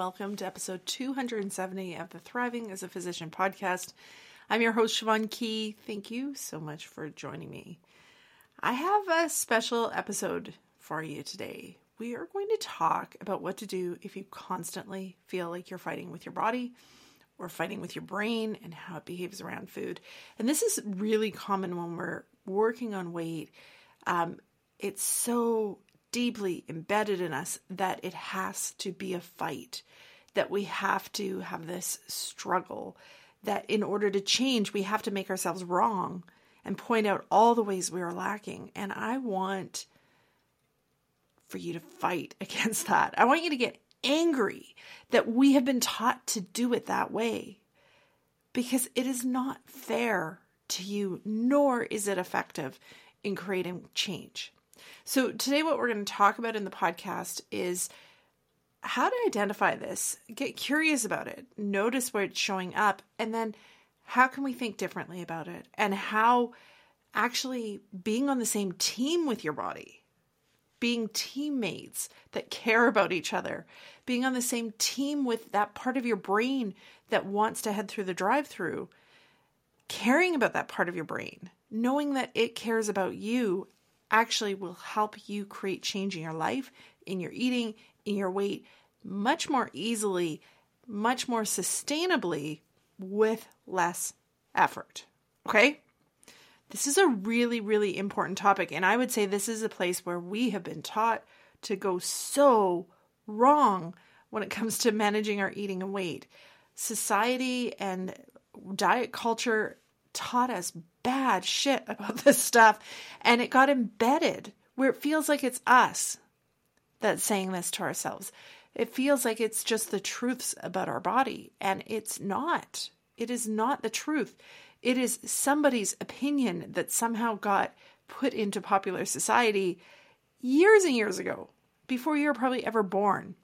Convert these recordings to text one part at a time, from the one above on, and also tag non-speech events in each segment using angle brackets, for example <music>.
Welcome to episode 270 of the Thriving as a Physician podcast. I'm your host, Siobhan Key. Thank you so much for joining me. I have a special episode for you today. We are going to talk about what to do if you constantly feel like you're fighting with your body or fighting with your brain and how it behaves around food. And this is really common when we're working on weight. Um, it's so deeply embedded in us that it has to be a fight, that we have to have this struggle, that in order to change, we have to make ourselves wrong and point out all the ways we are lacking. And I want for you to fight <laughs> against that. I want you to get angry that we have been taught to do it that way because it is not fair to you, nor is it effective in creating change. So, today, what we're going to talk about in the podcast is how to identify this, get curious about it, notice where it's showing up, and then how can we think differently about it, and how actually being on the same team with your body, being teammates that care about each other, being on the same team with that part of your brain that wants to head through the drive through, caring about that part of your brain, knowing that it cares about you actually will help you create change in your life, in your eating, in your weight much more easily, much more sustainably with less effort. Okay? This is a really, really important topic. And I would say this is a place where we have been taught to go so wrong when it comes to managing our eating and weight. Society and diet culture taught us bad shit about this stuff and it got embedded where it feels like it's us that's saying this to ourselves. It feels like it's just the truths about our body and it's not. It is not the truth. It is somebody's opinion that somehow got put into popular society years and years ago before you were probably ever born.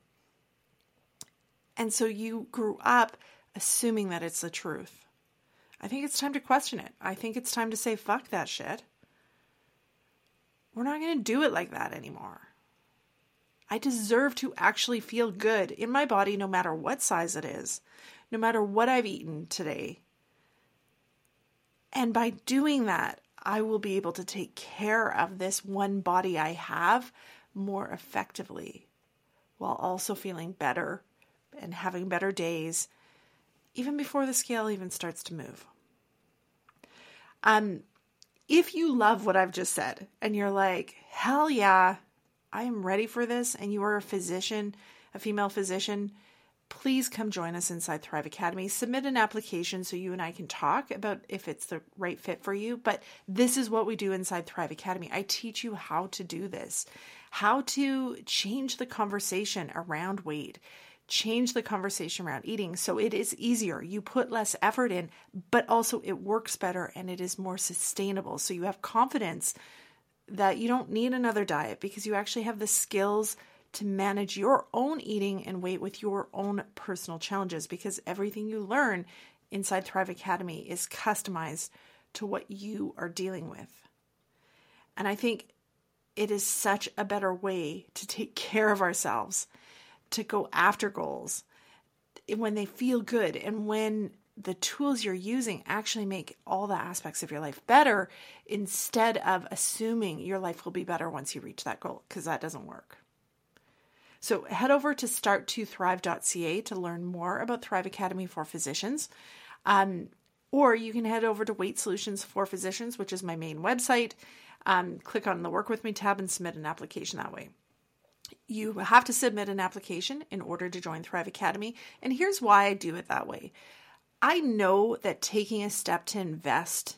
And so you grew up assuming that it's the truth. I think it's time to question it. I think it's time to say, fuck that shit. We're not going to do it like that anymore. I deserve to actually feel good in my body no matter what size it is, no matter what I've eaten today. And by doing that, I will be able to take care of this one body I have more effectively while also feeling better and having better days even before the scale even starts to move. Um, if you love what I've just said and you're like, hell yeah, I am ready for this, and you are a physician, a female physician, please come join us inside Thrive Academy. Submit an application so you and I can talk about if it's the right fit for you. But this is what we do inside Thrive Academy. I teach you how to do this, how to change the conversation around weight change the conversation around eating so it is easier. You put less effort in, but also it works better and it is more sustainable. So you have confidence that you don't need another diet because you actually have the skills to manage your own eating and weight with your own personal challenges because everything you learn inside Thrive Academy is customized to what you are dealing with. And I think it is such a better way to take <laughs> care of ourselves to go after goals when they feel good and when the tools you're using actually make all the aspects of your life better instead of assuming your life will be better once you reach that goal, because that doesn't work. So head over to start2thrive.ca to learn more about Thrive Academy for Physicians. Um, or you can head over to Weight Solutions for Physicians, which is my main website. Um, click on the Work With Me tab and submit an application that way. You have to submit an application in order to join Thrive Academy. And here's why I do it that way. I know that taking a step to invest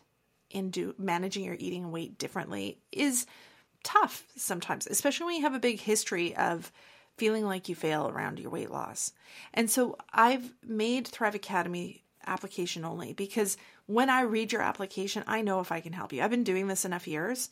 into managing your eating and weight differently is tough sometimes, especially when you have a big history of feeling like you fail around your weight loss. And so I've made Thrive Academy application only because when I read your application, I know if I can help you. I've been doing this enough years.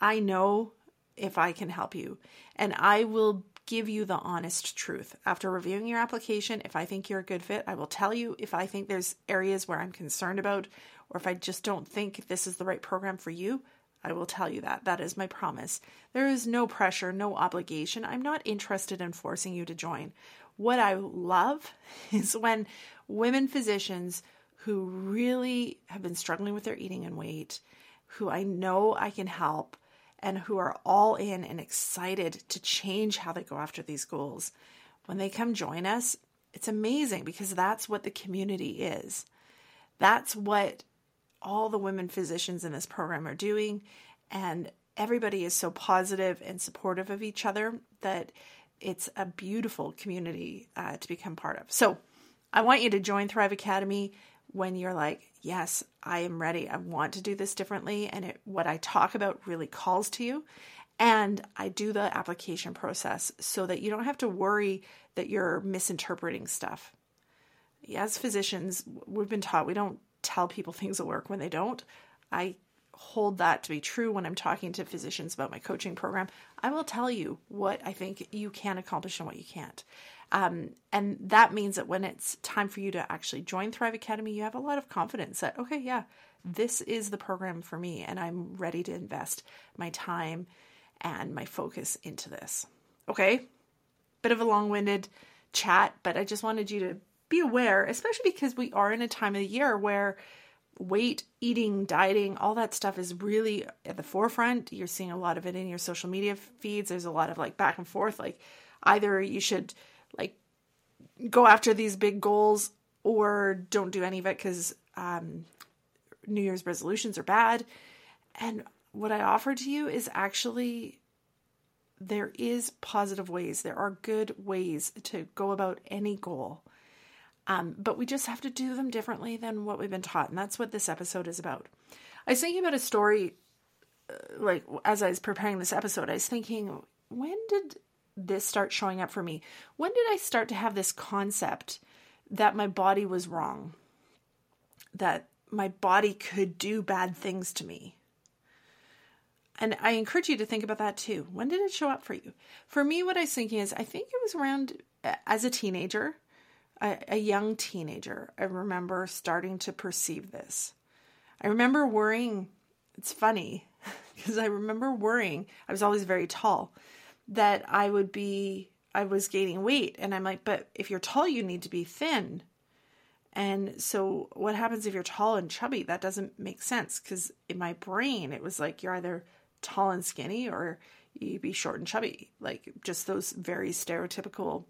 I know if I can help you. And I will give you the honest truth. After reviewing your application, if I think you're a good fit, I will tell you if I think there's areas where I'm concerned about or if I just don't think this is the right program for you. I will tell you that. That is my promise. There is no pressure, no obligation. I'm not interested in forcing you to join. What I love <laughs> is when women physicians who really have been struggling with their eating and weight, who I know I can help, and who are all in and excited to change how they go after these goals. When they come join us, it's amazing because that's what the community is. That's what all the women physicians in this program are doing. And everybody is so positive and supportive of each other that it's a beautiful community uh, to become part of. So I want you to join Thrive Academy when you're like, yes, I am ready. I want to do this differently. And it, what I talk about really calls to you. And I do the application process so that you don't have to worry that you're misinterpreting stuff. As physicians, we've been taught we don't tell people <laughs> things will work when they don't. I hold that to be true when I'm talking to physicians about my coaching program. I will tell you what I think you can accomplish and what you can't. Um, and that means that when it's time for you to actually join Thrive Academy, you have a lot of confidence that, okay, yeah, this is the program for me, and I'm ready to invest my time and my focus into this. Okay, bit of a long winded chat, but I just wanted you to be aware, especially because we are in a time of the year where weight, eating, dieting, all that stuff is really at the forefront. You're seeing a lot of it in your social media feeds. There's a lot of like back and forth. Like either you should like go after these big goals or don't do any of it because um, New Year's resolutions are bad. And what I offer to you is actually there is positive ways. There are good ways to go about any goal. Um, but we just have to do them differently than what we've been taught. And that's what this episode is about. I was thinking about a story, uh, like as I was preparing this episode, I was thinking, when did this start showing up for me? When did I start to have this concept that my body was wrong? That my body could do bad things to me? And I encourage you to think about that too. When did it show up for you? For me, what I was thinking is I think it was around uh, as a teenager a, a young teenager, I remember starting to perceive this. I remember worrying, it's funny <laughs> because I remember worrying, I was always very tall, that I would be, I was gaining weight. And I'm like, but if you're tall, you need to be thin. And so, what happens if you're tall and chubby? That doesn't make sense because in my brain, it was like you're either tall and skinny or you be short and chubby, like just those very stereotypical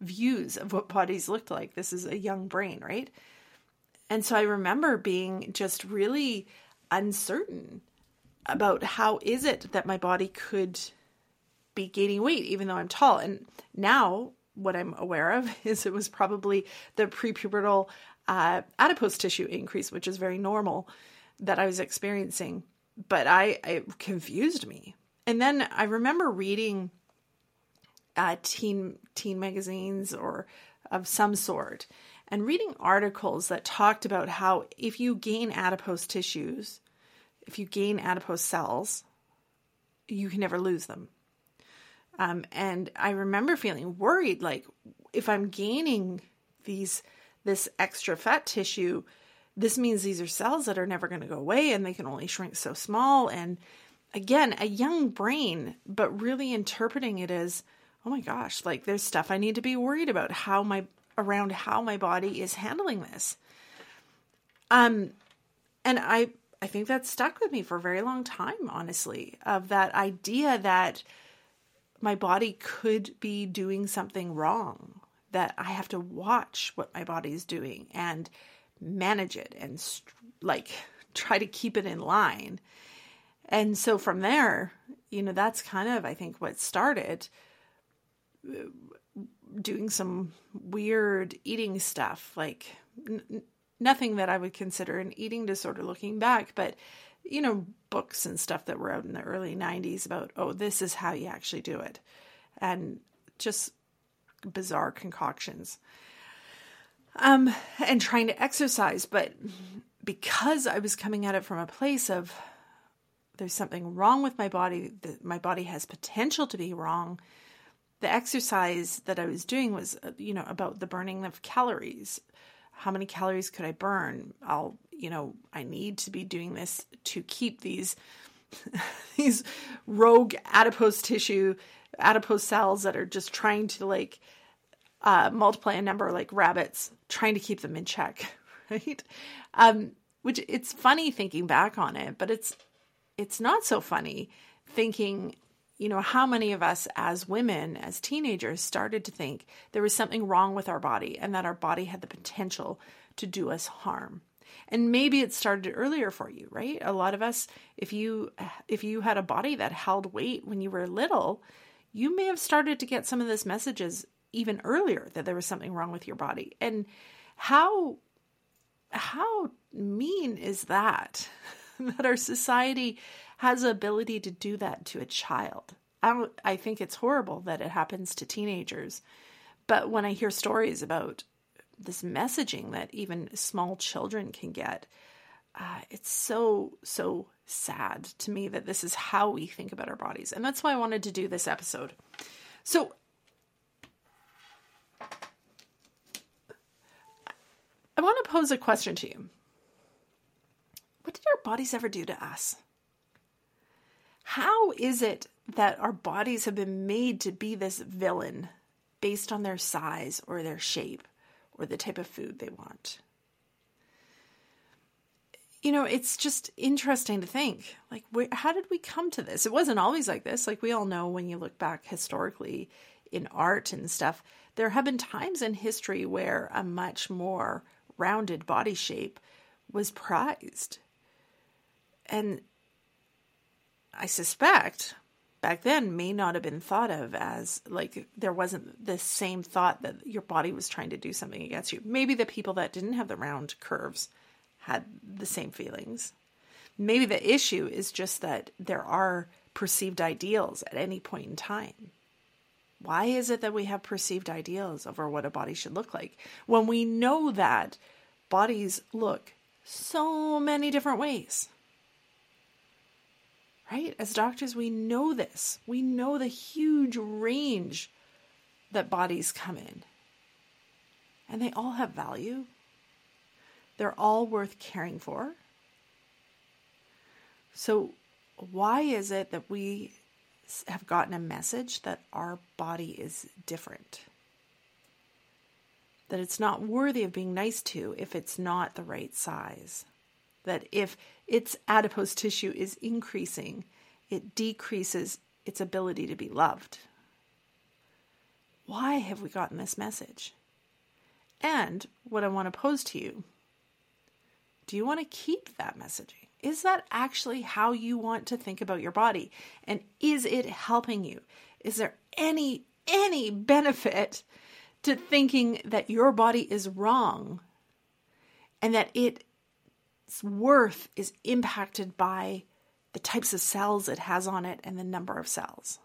views of what bodies looked like. This is a young brain, right? And so I remember being just really uncertain about how is it that my body could be gaining weight even though I'm tall. And now what I'm aware of <laughs> is it was probably the prepubertal uh, adipose tissue increase, which is very normal that I was experiencing. But I it confused me. And then I remember reading uh, teen teen magazines or of some sort and reading articles that talked about how if you gain adipose tissues, if you gain adipose cells, you can never lose them. Um, and I remember feeling worried, like if I'm gaining these this extra fat tissue, this means these are cells that are never going to go away, and they can only shrink so small. And again, a young brain, but really interpreting it as oh my gosh, like there's stuff I need to be worried about how my around how my body is handling this. Um, and I I think that stuck with me for a very long time, honestly, of that idea that my body could be doing something wrong, that I have to watch what my body is doing and manage it and like <laughs> try to keep it in line. And so from there, you know, that's kind of, I think, what started uh, doing some weird eating stuff, like n- nothing that I would consider an eating disorder looking back, but you know, books and stuff that were out in the early 90s about, oh, this is how you actually do it. And just bizarre concoctions. Um, and trying to exercise, but because I was coming at it from a place of there's something wrong with my body, that my body has potential to be wrong. The exercise that I was doing was, uh, you know, about the burning of calories how many calories could I burn? I'll, you know, I need to be doing this to keep these <laughs> these rogue adipose tissue, adipose cells that are just trying to like uh, multiply a number like rabbits, trying to keep them in check, <laughs> right? Um, which it's funny thinking back on it, but it's it's not so funny thinking you know, how many of us as women, as teenagers, started to think there was something wrong with our body and that our body had the potential to do us harm. And maybe it started earlier for you, right? A lot of us, if you if you had a body that held weight when you were little, you may have started to get some of this messages even earlier that there was something wrong with your body. And how how mean is that? <laughs> that our society has the ability to do that to a child. I, don't, I think it's horrible that it happens to teenagers. But when I hear stories about this messaging that even small children can get, uh, it's so, so sad to me that this is how we think about our bodies. And that's why I wanted to do this episode. So, I want to pose a question to you. What did our bodies ever do to us? How is it that our bodies have been made to be this villain based on their size or their shape or the type of food they want? You know, it's just interesting to think like, where, how did we come to this? It wasn't always like this. Like, we all know when you look back historically in art and stuff, there have been times in history where a much more rounded body shape was prized. And I suspect back then may not have been thought of as like there wasn't the same thought that your body was trying to do something against you. Maybe the people that didn't have the round curves had the same feelings. Maybe the issue is just that there are perceived ideals at any point in time. Why is it that we have perceived ideals over what a body should look like when we know that bodies look so many different ways? Right? As doctors, we know this. We know the huge range that bodies come in. And they all have value. They're all worth caring for. So, why is it that we have gotten a message that our body is different? That it's not worthy of being nice to if it's not the right size? That if its adipose tissue is increasing, it decreases its ability to be loved. Why have we gotten this message? And what I want to pose to you do you want to keep that messaging? Is that actually how you want to think about your body? And is it helping you? Is there any any benefit to thinking that your body is wrong and that it worth is impacted by the types of cells it has on it and the number of cells.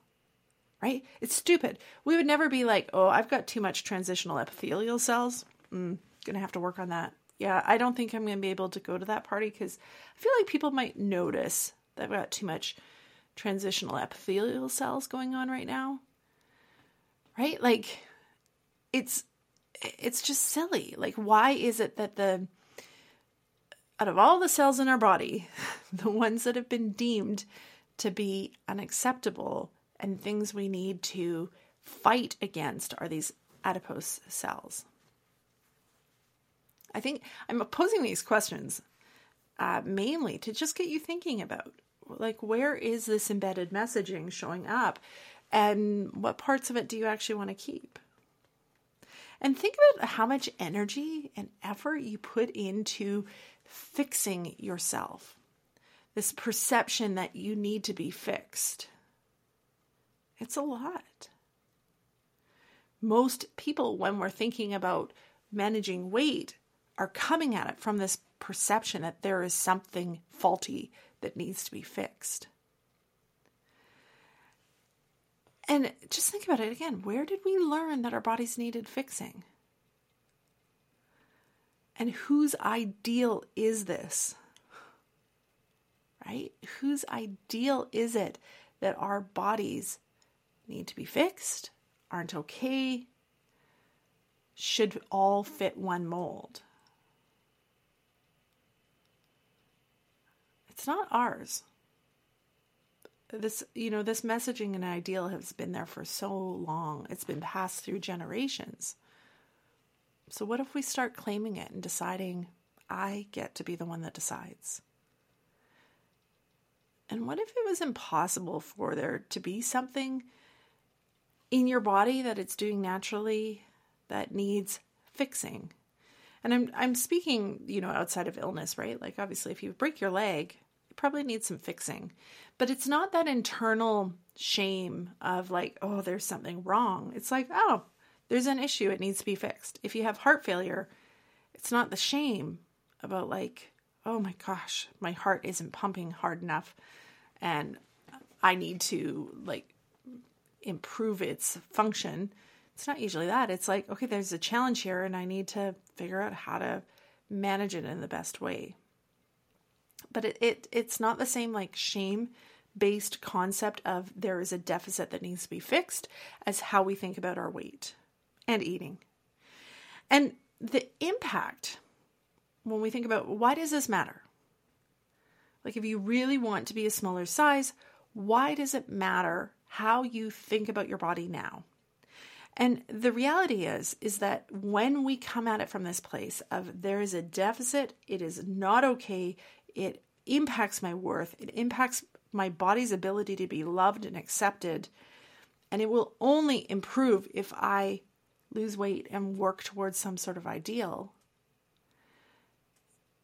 Right? It's stupid. We would never be like, oh, I've got too much transitional epithelial cells. Mm, gonna have to work on that. Yeah, I don't think I'm gonna be able to go to that party because I feel like people might notice that I've got too much transitional epithelial cells going on right now. Right? Like it's it's just silly. Like why is it that the out of all the cells in our body, <laughs> the ones that have been deemed to be unacceptable and things we need to fight against are these adipose cells. I think I'm posing these questions uh, mainly to just get you thinking about like where is this embedded messaging showing up and what parts of it do you actually want to keep and think about how much energy and effort you put into fixing yourself this perception that you need to be fixed it's a lot most people when we're thinking about managing weight are coming at it from this perception that there is something faulty that needs to be fixed. And just think about it again. Where did we learn that our bodies needed fixing? And whose ideal is this? Right? Whose ideal is it that our bodies need to be fixed, aren't okay, should all fit one mold? it's not ours. This, you know, this messaging and ideal has been there for so long. It's been passed through generations. So, what if we start claiming it and deciding, I get to be the one that decides? And what if it was impossible for there to be something in your body that it's doing naturally that needs fixing? And I'm I'm speaking, you know, outside of illness, right? Like obviously if you break your leg, it probably needs some fixing. But it's not that internal shame of like, oh, there's something wrong. It's like, oh, there's an issue. It needs to be fixed. If you have heart failure, it's not the shame about like, oh my gosh, my heart isn't pumping hard enough and I need to like improve its function. It's not usually that. It's like, okay, there's a challenge here and I need to figure out how to manage it in the best way but it, it it's not the same like shame based concept of there is a deficit that needs to be fixed as how we think about our weight and eating. And the impact when we think about why does this matter? Like if you really want to be a smaller size, why does it matter how you think about your body now? And the reality is is that when we come at it from this place of there is a deficit, it is not okay, it impacts my worth, it impacts my body's ability to be loved and accepted. And it will only improve if I lose weight and work towards some sort of ideal.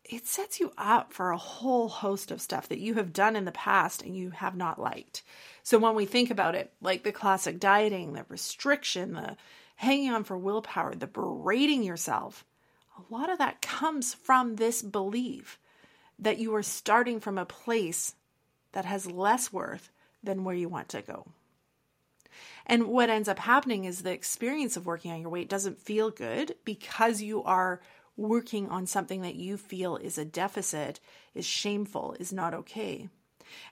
It sets you up for a whole host of stuff that you have done in the past and you have not liked. So when we think about it, like the classic dieting, the restriction, the hanging on for willpower, the berating yourself, a lot of that comes from this belief that you are starting from a place that has less worth than where you want to go. And what ends up happening is the experience of working on your weight doesn't feel good because you are working on something that you feel is a deficit, is shameful, is not okay.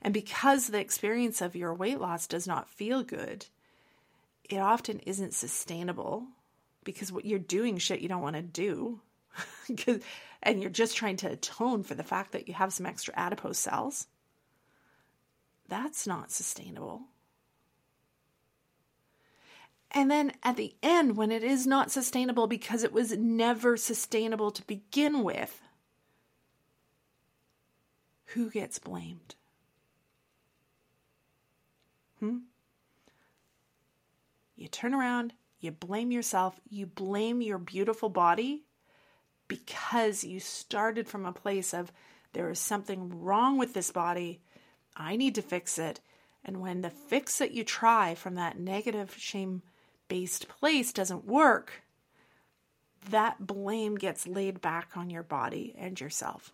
And because the experience of your weight loss does not feel good, it often isn't sustainable because what you're doing shit you don't want to do. <laughs> and you're just trying to atone for the fact that you have some extra adipose cells, that's not sustainable. And then at the end, when it is not sustainable because it was never sustainable to begin with, who gets blamed? Hmm? You turn around, you blame yourself, you blame your beautiful body because you started from a place of there is something wrong with this body. I need to fix it. And when the fix that you try from that negative shame based place doesn't work, that blame gets laid back on your body and yourself.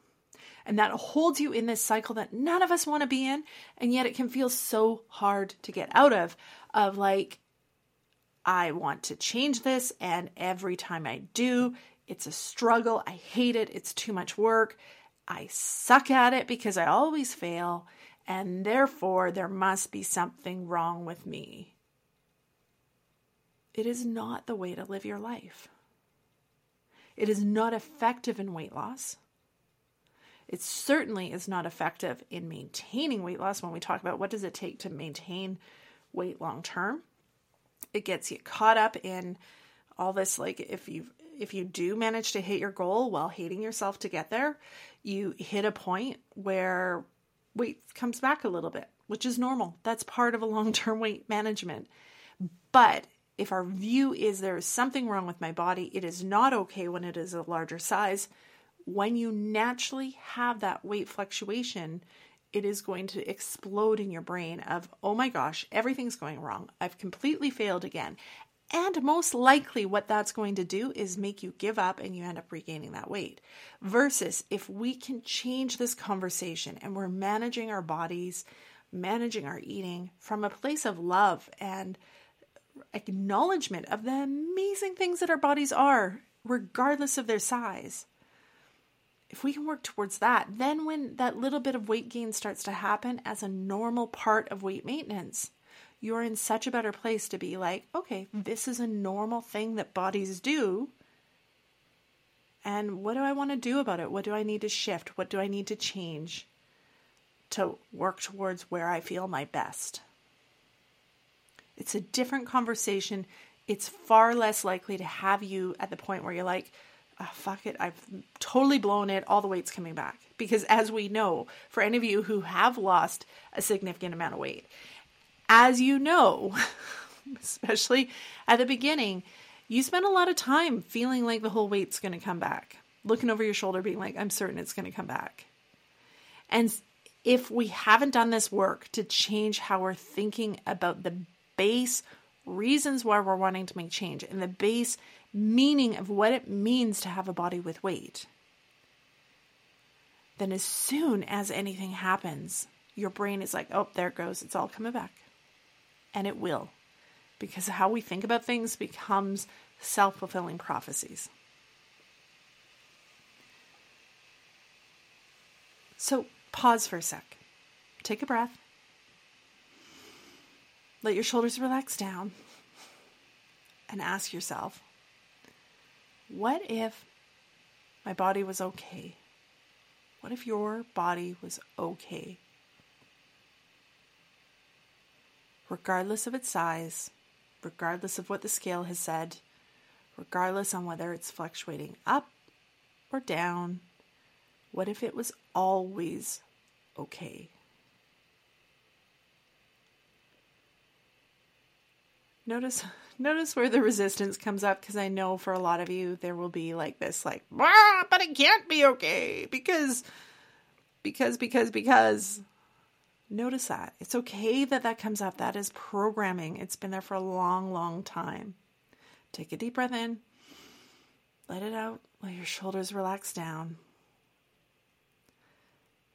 And that holds you in this cycle that none of us want to be in. And yet it can feel so hard to get out of, of like, I want to change this. And every time I do, it's a struggle. I hate it. It's too much work. I suck at it because I always fail, and therefore there must be something wrong with me. It is not the way to live your life. It is not effective in weight loss. It certainly is not effective in maintaining weight loss when we talk about what does it take to maintain weight long term. It gets you caught up in all this like if you've if you do manage to hit your goal while hating yourself to get there, you hit a point where weight comes back a little bit, which is normal. That's part of a long term weight management. But if our view is there is something wrong with my body, it is not okay when it is a larger size. When you naturally have that weight fluctuation, it is going to explode in your brain of, oh my gosh, everything's going wrong. I've completely failed again. And most likely, what that's going to do is make you give up and you end up regaining that weight. Versus if we can change this conversation and we're managing our bodies, managing our eating from a place of love and acknowledgement of the amazing things that our bodies are, regardless of their size. If we can work towards that, then when that little bit of weight gain starts to happen as a normal part of weight maintenance, you're in such a better place to be like, okay, this is a normal thing that bodies do. And what do I want to do about it? What do I need to shift? What do I need to change to work towards where I feel my best? It's a different conversation. It's far less likely to have you at the point where you're like, oh, fuck it, I've totally blown it, all the weight's coming back. Because as we know, for any of you who have lost a significant amount of weight, as you know, <laughs> especially at the beginning, you spend a lot of time feeling like the whole weight's going to come back, looking over your shoulder, being like, I'm certain it's going to come back. And if we haven't done this work to change how we're thinking about the base reasons why we're wanting to make change and the base meaning of what it means to have a body with weight, then as soon as anything happens, your brain is like, oh, there it goes. It's all coming back and it will, because how we think about things becomes self fulfilling prophecies. So pause for a sec, take a breath, let your shoulders relax down, and ask yourself what if my body was okay? What if your body was okay? regardless of its size, regardless of what the scale has said, regardless on whether it's fluctuating up or down, what if it was always okay? Notice <laughs> notice where the resistance comes up because I know for a lot of you there will be like this like ah, but it can't be okay because because because because Notice that. It's okay that that comes up. That is programming. It's been there for a long, long time. Take a deep breath in. Let it out. Let your shoulders relax down.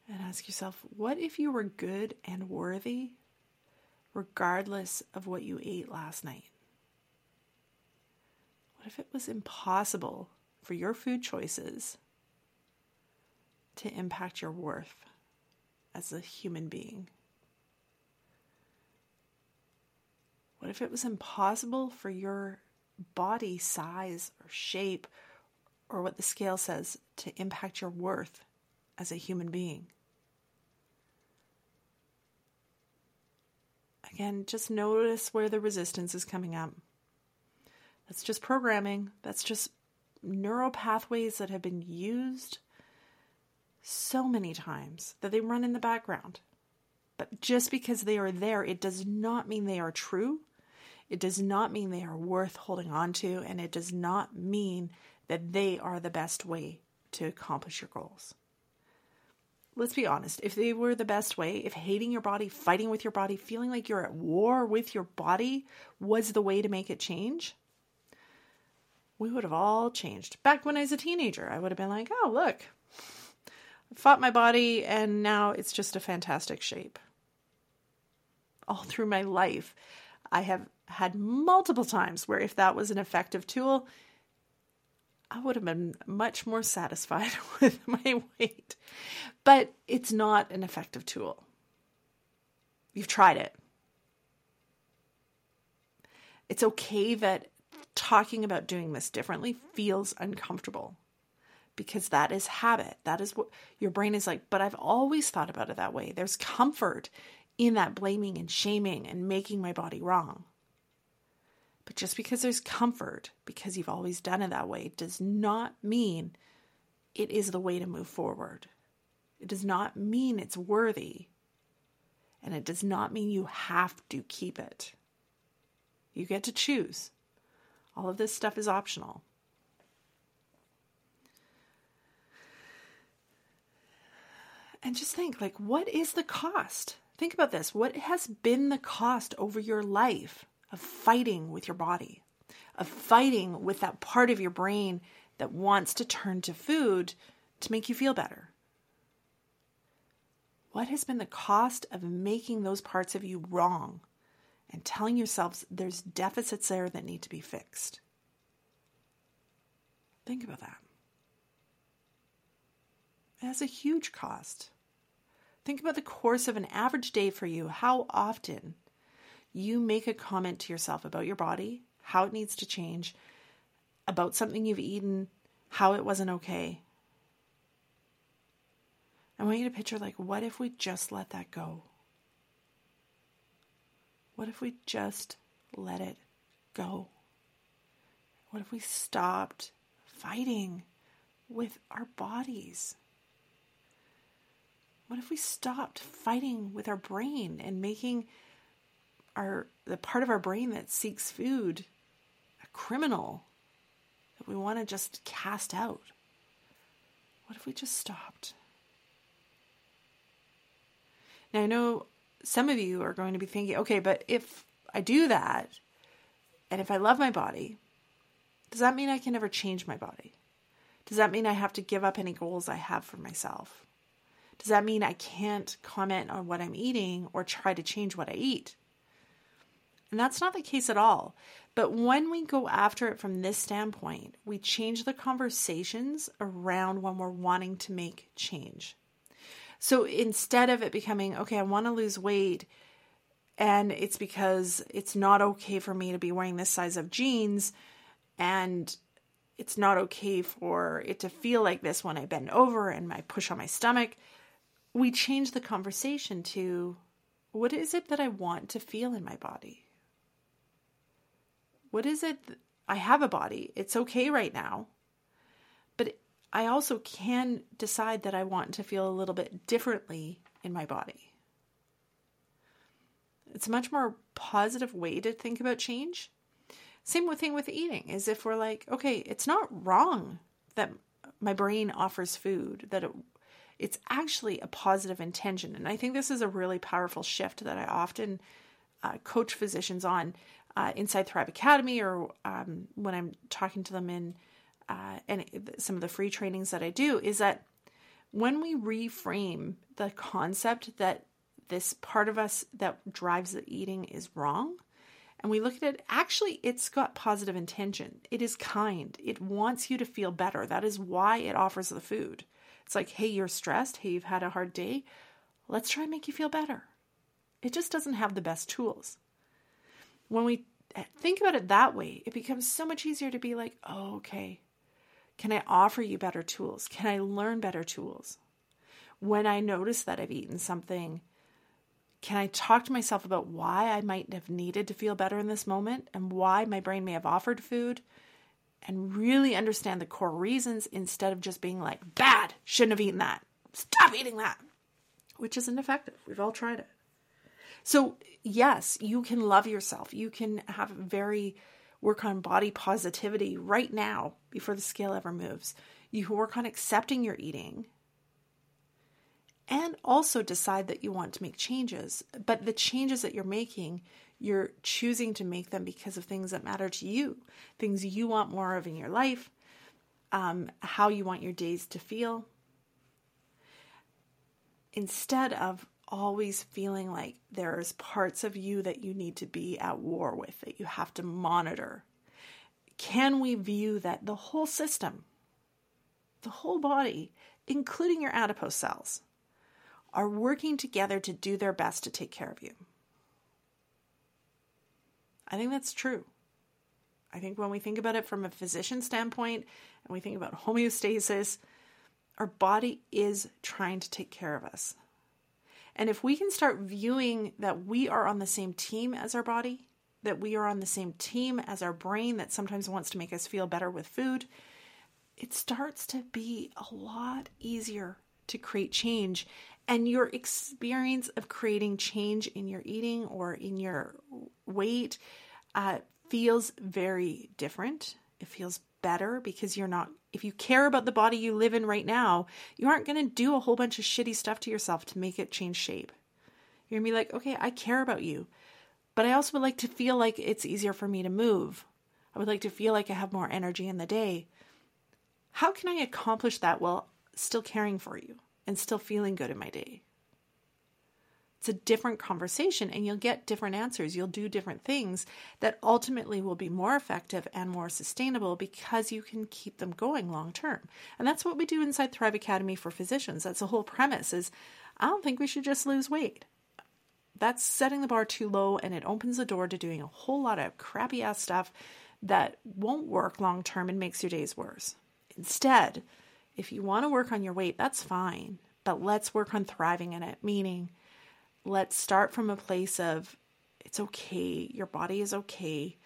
And ask yourself what if you were good and worthy, regardless of what you ate last night? What if it was impossible for your food choices to impact your worth? as a human being? What if it was impossible for your body size or shape or what the scale says to impact your worth as a human being? Again, just notice where the resistance is coming up. That's just programming. That's just neural pathways that have been used so many times that they run in the background. But just because they are there, it does not mean they are true. It does not mean they are worth holding on to. And it does not mean that they are the best way to accomplish your goals. Let's be honest. If they were the best way, if hating your body, fighting with your body, feeling like you're at war with your body was the way to make it change, we would have all changed. Back when I was a teenager, I would have been like, oh, look, I fought my body, and now it's just a fantastic shape. All through my life, I have had multiple times where if that was an effective tool, I would have been much more satisfied <laughs> with my weight. But it's not an effective tool. You've tried it. It's okay that talking about doing this differently feels uncomfortable because that is habit. That is what your brain is like, but I've always thought about it that way. There's comfort in that blaming and shaming and making my body wrong. But just because there's comfort, because you've always done it that way, does not mean it is the way to move forward. It does not mean it's worthy. And it does not mean you have to keep it. You get to choose. All of this stuff is optional. And just think like, what is the cost? Think about this. What has been the cost over your life of fighting with your body, of fighting with that part of your brain that wants to turn to food to make you feel better? What has been the cost of making those parts of you wrong and telling yourselves there's deficits there that need to be fixed? Think about that. It has a huge cost. Think about the course of an average day for you. How often you make a comment to yourself about your body, how it needs to change, about something you've eaten, how it wasn't okay. I want you to picture like, what if we just let that go? What if we just let it go? What if we stopped fighting with our bodies? What if we stopped fighting with our brain and making our the part of our brain that seeks food a criminal that we want to just cast out? What if we just stopped? Now I know some of you are going to be thinking, okay, but if I do that and if I love my body, does that mean I can never change my body? Does that mean I have to give up any goals I have for myself? Does that mean I can't comment on what I'm eating or try to change what I eat? And that's not the case at all. But when we go after it from this standpoint, we change the conversations around when we're wanting to make change. So instead of it becoming, okay, I want to lose weight, and it's because it's not okay for me to be wearing this size of jeans, and it's not okay for it to feel like this when I bend over and I push on my stomach we change the conversation to what is it that I want to feel in my body? What is it? I have a body. It's okay right now. But I also can decide that I want to feel a little bit differently in my body. It's a much more positive way to think about change. Same thing with eating is if we're like, okay, it's not wrong that my brain offers food, that it it's actually a positive intention. And I think this is a really powerful shift that I often uh, coach physicians on uh, inside Thrive Academy or um, when I'm talking to them in uh, and some of the free trainings that I do is that when we reframe the concept that this part of us that drives the eating is wrong, and we look at it, actually, it's got positive intention. It is kind. It wants you to feel better. That is why it offers the food. It's like, hey, you're stressed. Hey, you've had a hard day. Let's try and make you feel better. It just doesn't have the best tools. When we think about it that way, it becomes so much easier to be like, oh, okay, can I offer you better tools? Can I learn better tools? When I notice that I've eaten something, can I talk to myself about why I might have needed to feel better in this moment and why my brain may have offered food and really understand the core reasons instead of just being like, bad, shouldn't have eaten that, stop eating that, which isn't effective. We've all tried it. So, yes, you can love yourself. You can have very work on body positivity right now before the scale ever moves. You can work on accepting your eating and also decide that you want to make changes. But the changes that you're making you're choosing to make them because of things that matter to you, things you want more of in your life, um, how you want your days to feel. Instead of always feeling like there's parts of you that you need to be at war with, that you have to monitor, can we view that the whole system, the whole body, including your adipose cells, are working together to do their best to take care of you? I think that's true. I think when we think about it from a physician standpoint and we think about <laughs> homeostasis, our body is trying to take care of us. And if we can start viewing that we are on the same team as our body, that we are on the same team as our brain that sometimes wants to make us feel better with food, it starts to be a lot easier to create change. And your experience of creating change in your eating or in your weight uh, feels very different. It feels better because you're not, if you care about the body you live in right now, you aren't going to do a whole bunch of shitty stuff to yourself to make it change shape. You're going to be like, okay, I care about you, but I also would like to feel like it's easier for me to move. I would like to feel like I have more energy in the day. How can I accomplish that while still caring for you and still feeling good in my day? It's a different conversation and you'll get different answers. You'll do different things that ultimately will be more effective and more sustainable because you can keep them going long term. And that's what we do inside Thrive Academy for physicians. That's the whole premise is I don't think we should just lose weight. That's setting the bar too low and it opens the door to doing a whole lot of crappy ass stuff that won't work long term and makes your days worse. Instead, if you want to work on your weight, that's fine, but let's work on thriving in it, meaning let's start from a place of it's okay, your body is okay,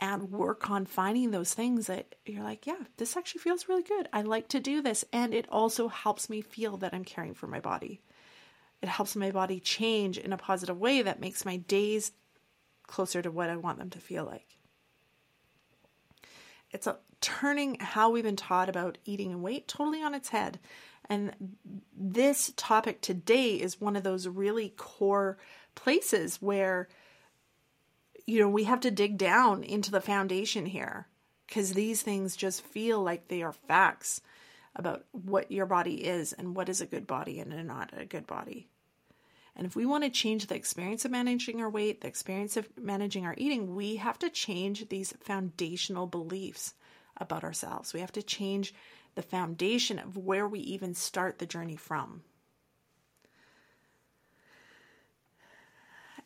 and work on finding those things that you're like, yeah, this actually feels really good. I like to do this. And it also helps me feel that I'm caring for my body. It helps my body change in a positive way that makes my days closer to what I want them to feel like. It's a turning how we've been taught about eating and weight totally on its head and this topic today is one of those really core places where, you know, we have to dig down into the foundation here because these things just feel like they are facts about what your body is and what is a good body and not a good body. And if we want to change the experience of managing our weight, the experience of managing our eating, we have to change these foundational beliefs about ourselves. We have to change the foundation of where we even start the journey from.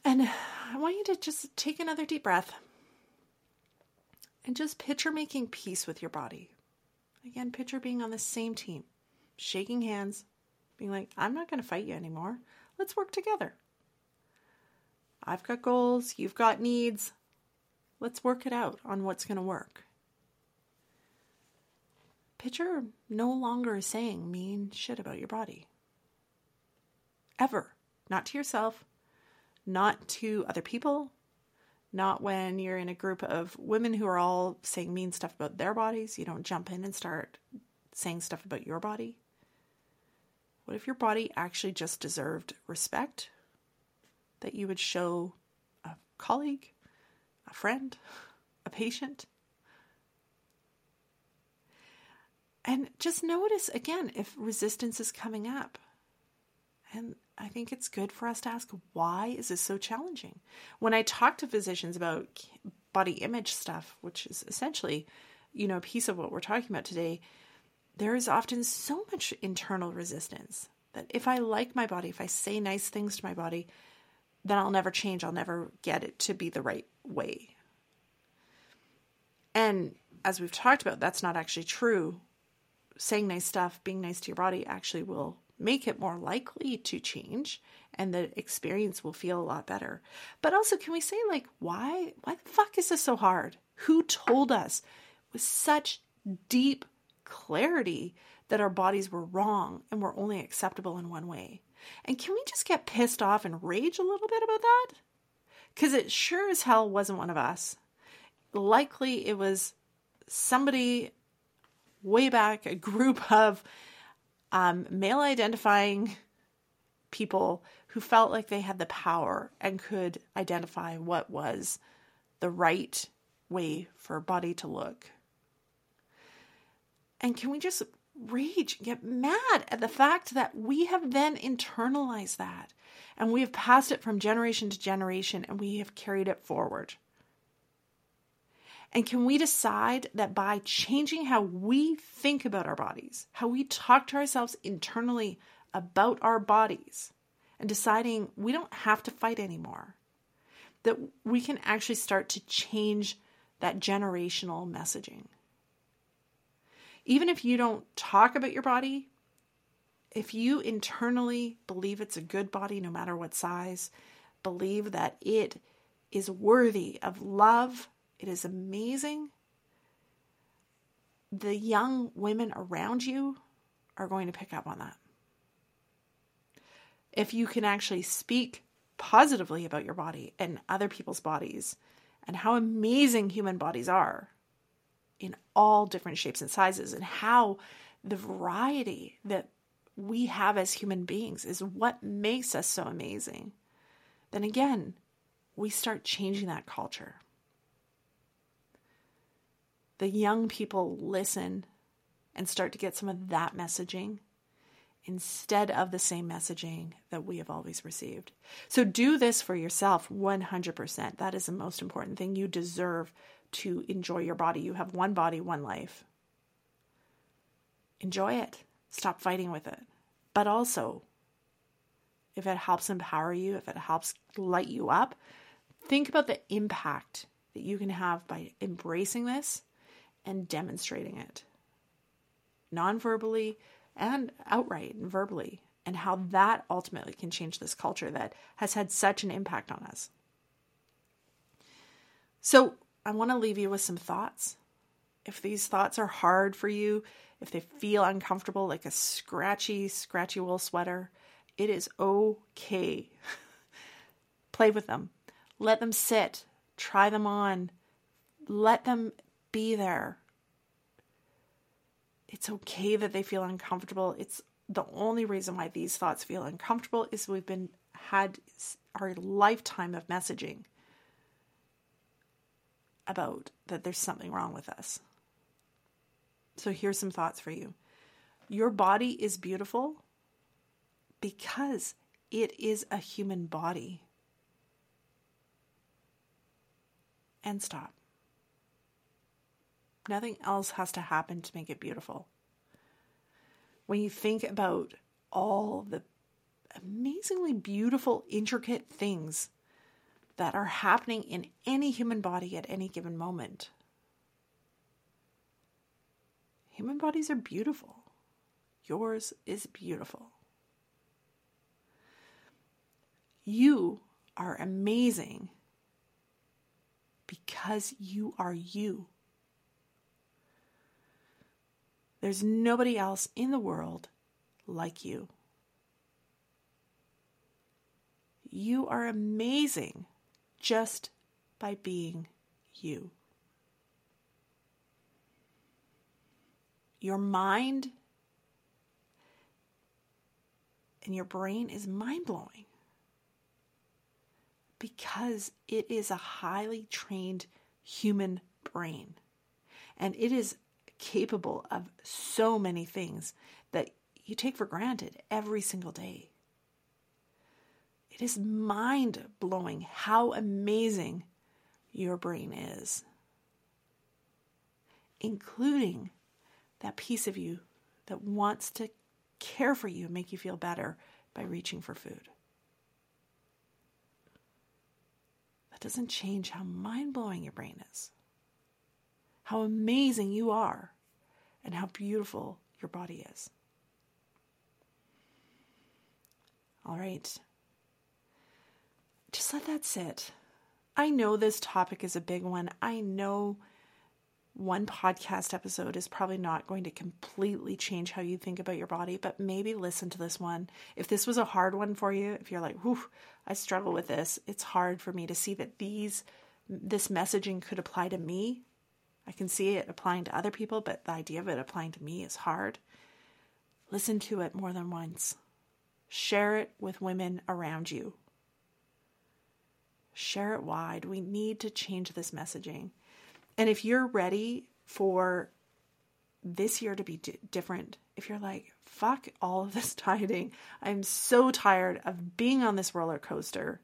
And I want you to just take another deep breath and just picture making peace with your body. Again, picture being on the same team, shaking hands, being like, I'm not going to fight you anymore. Let's work together. I've got goals, you've got needs. Let's work it out on what's going to work. Picture no longer is saying mean shit about your body. Ever. Not to yourself, not to other people, not when you're in a group of women who are all saying mean stuff about their bodies. You don't jump in and start saying stuff about your body. What if your body actually just deserved respect that you would show a colleague, a friend, a patient? And just notice again if resistance is coming up. And I think it's good for us to ask why is this so challenging? When I talk to physicians about body image stuff, which is essentially, you know, a piece of what we're talking about today, there is often so much internal resistance that if I like my body, if I say nice things to my body, then I'll never change. I'll never get it to be the right way. And as we've talked about, that's not actually true saying nice stuff, being nice to your body actually will make it more likely to change and the experience will feel a lot better. But also, can we say, like, why? Why the fuck is this so hard? Who told us with such deep clarity that our bodies were wrong and were only acceptable in one way? And can we just get pissed off and rage a little bit about that? Because it sure as hell wasn't one of us. Likely it was somebody way back a group of um, male identifying people who felt like they had the power and could identify what was the right way for a body to look. And can we just rage, get mad at the fact that we have then internalized that and we have passed it from generation to generation and we have carried it forward? And can we decide that by changing how we think about our bodies, how we talk to ourselves internally about our bodies, and deciding we don't have to fight anymore, that we can actually start to change that generational messaging? Even if you don't talk about your body, if you internally believe it's a good body no matter what size, believe that it is worthy of love. It is amazing. The young women around you are going to pick up on that. If you can actually speak positively about your body and other people's bodies and how amazing human bodies are in all different shapes and sizes and how the variety that we have as human beings is what makes us so amazing, then again, we start changing that culture. The young people listen and start to get some of that messaging instead of the same messaging that we have always received. So do this for yourself 100%. That is the most important thing. You deserve to enjoy your body. You have one body, one life. Enjoy it. Stop fighting with it. But also, if it helps empower you, if it helps light you up, think about the impact that you can have by embracing this and demonstrating it non verbally and outright and verbally, and how that ultimately can change this culture that has had such an impact on us. So, I want to leave you with some thoughts. If these thoughts are hard for you, if they feel uncomfortable, like a scratchy, scratchy wool sweater, it is okay. <laughs> Play with them. Let them sit. Try them on. Let them be there. It's okay that they feel uncomfortable. It's the only reason why these thoughts feel uncomfortable is we've been had our lifetime of messaging about that there's something wrong with us. So here's some thoughts for you. Your body is beautiful because it is a human body. And stop. Nothing else has to happen to make it beautiful. When you think about all the amazingly beautiful, intricate things that are happening in any human body at any given moment, Human bodies are beautiful. Yours is beautiful. You are amazing because you are you. There's nobody else in the world like you. You are amazing just by being you. Your mind and your brain is mind blowing because it is a highly trained human brain and it is capable of so many things that you take for granted every single day. It is mind blowing how amazing your brain is, including that piece of you that wants to care for you and make you feel better by reaching for food. That doesn't change how mind blowing your brain is, how amazing you are, and how beautiful your body is. All right. Just let that sit. I know this topic is a big one. I know one podcast episode is probably not going to completely change how you think about your body, but maybe listen to this one. If this was a hard one for you, if you're like, whew, I struggle with this, it's hard for me to see that these this messaging could apply to me. I can see it applying to other people, but the idea of it applying to me is hard. Listen to it more than once. Share it with women around you. Share it wide. We need to change this messaging. And if you're ready for this year to be d- different, if you're like, fuck all of this <laughs> dieting, I'm so tired of being on this roller coaster,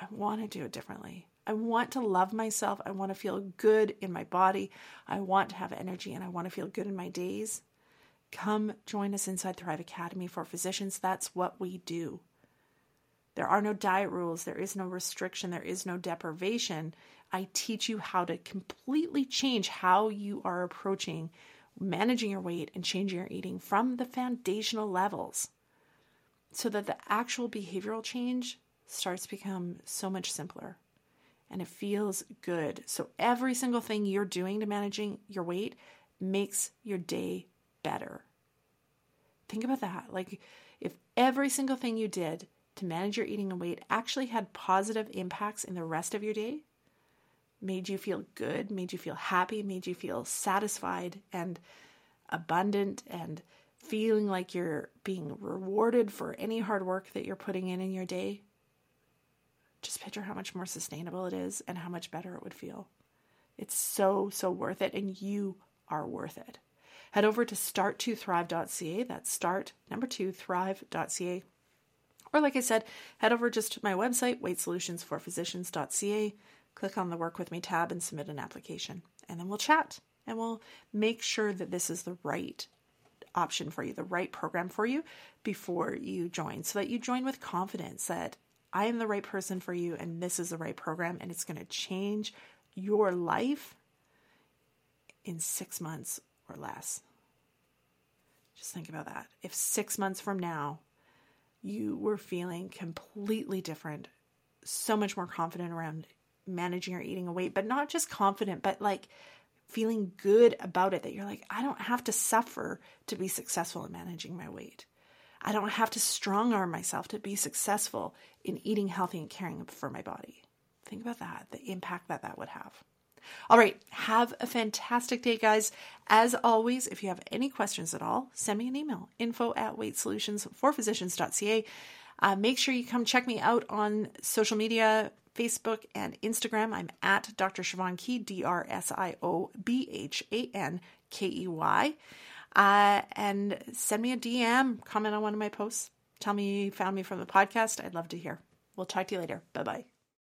I want to do it differently. I want to love myself. I want to feel good in my body. I want to have energy and I want to feel good in my days. Come join us inside Thrive Academy for Physicians. That's what we do. There are no diet rules, there is no restriction, there is no deprivation. I teach you how to completely change how you are approaching managing your weight and changing your eating from the foundational levels so that the actual behavioral change starts to become so much simpler. and it feels good. So every single thing you're doing to managing your weight makes your day better. Think about that. Like if every single thing you did to manage your eating and weight actually had positive impacts in the rest of your day, made you feel good, made you feel happy, made you feel satisfied and abundant and feeling like you're being rewarded for any hard work that you're putting in in your day, just picture how much more sustainable it is and how much better it would feel. It's so, so worth it, and you are worth it. Head over to start2thrive.ca. That's start number two thrive.ca. Or, like I said, head over just to my website, weightsolutionsforphysicians.ca. Click on the Work With Me tab and submit an application. And then we'll chat and we'll make sure that this is the right option for you, the right program for you before you join, so that you join with confidence that I am the right person for you and this is the right program and it's going to change your life in six months or less. Just think about that. If six months from now you were feeling completely different, so much more confident around managing or eating a weight, but not just confident, but like feeling good about it that you're like, I don't have to suffer to be successful in managing my weight. I don't have to strong arm myself to be successful in eating healthy and caring for my body. Think about that, the impact that that would have. All right, have a fantastic day, guys. As always, if you have any questions at all, send me an email info at weightsolutionsforphysicians.ca. Uh, make sure you come check me out on social media Facebook and Instagram. I'm at Dr. Siobhan Key, D R S I O B H A N K E Y. Uh, and send me a DM, comment on one of my posts. Tell me you found me from the podcast. I'd love to hear. We'll talk to you later. Bye bye.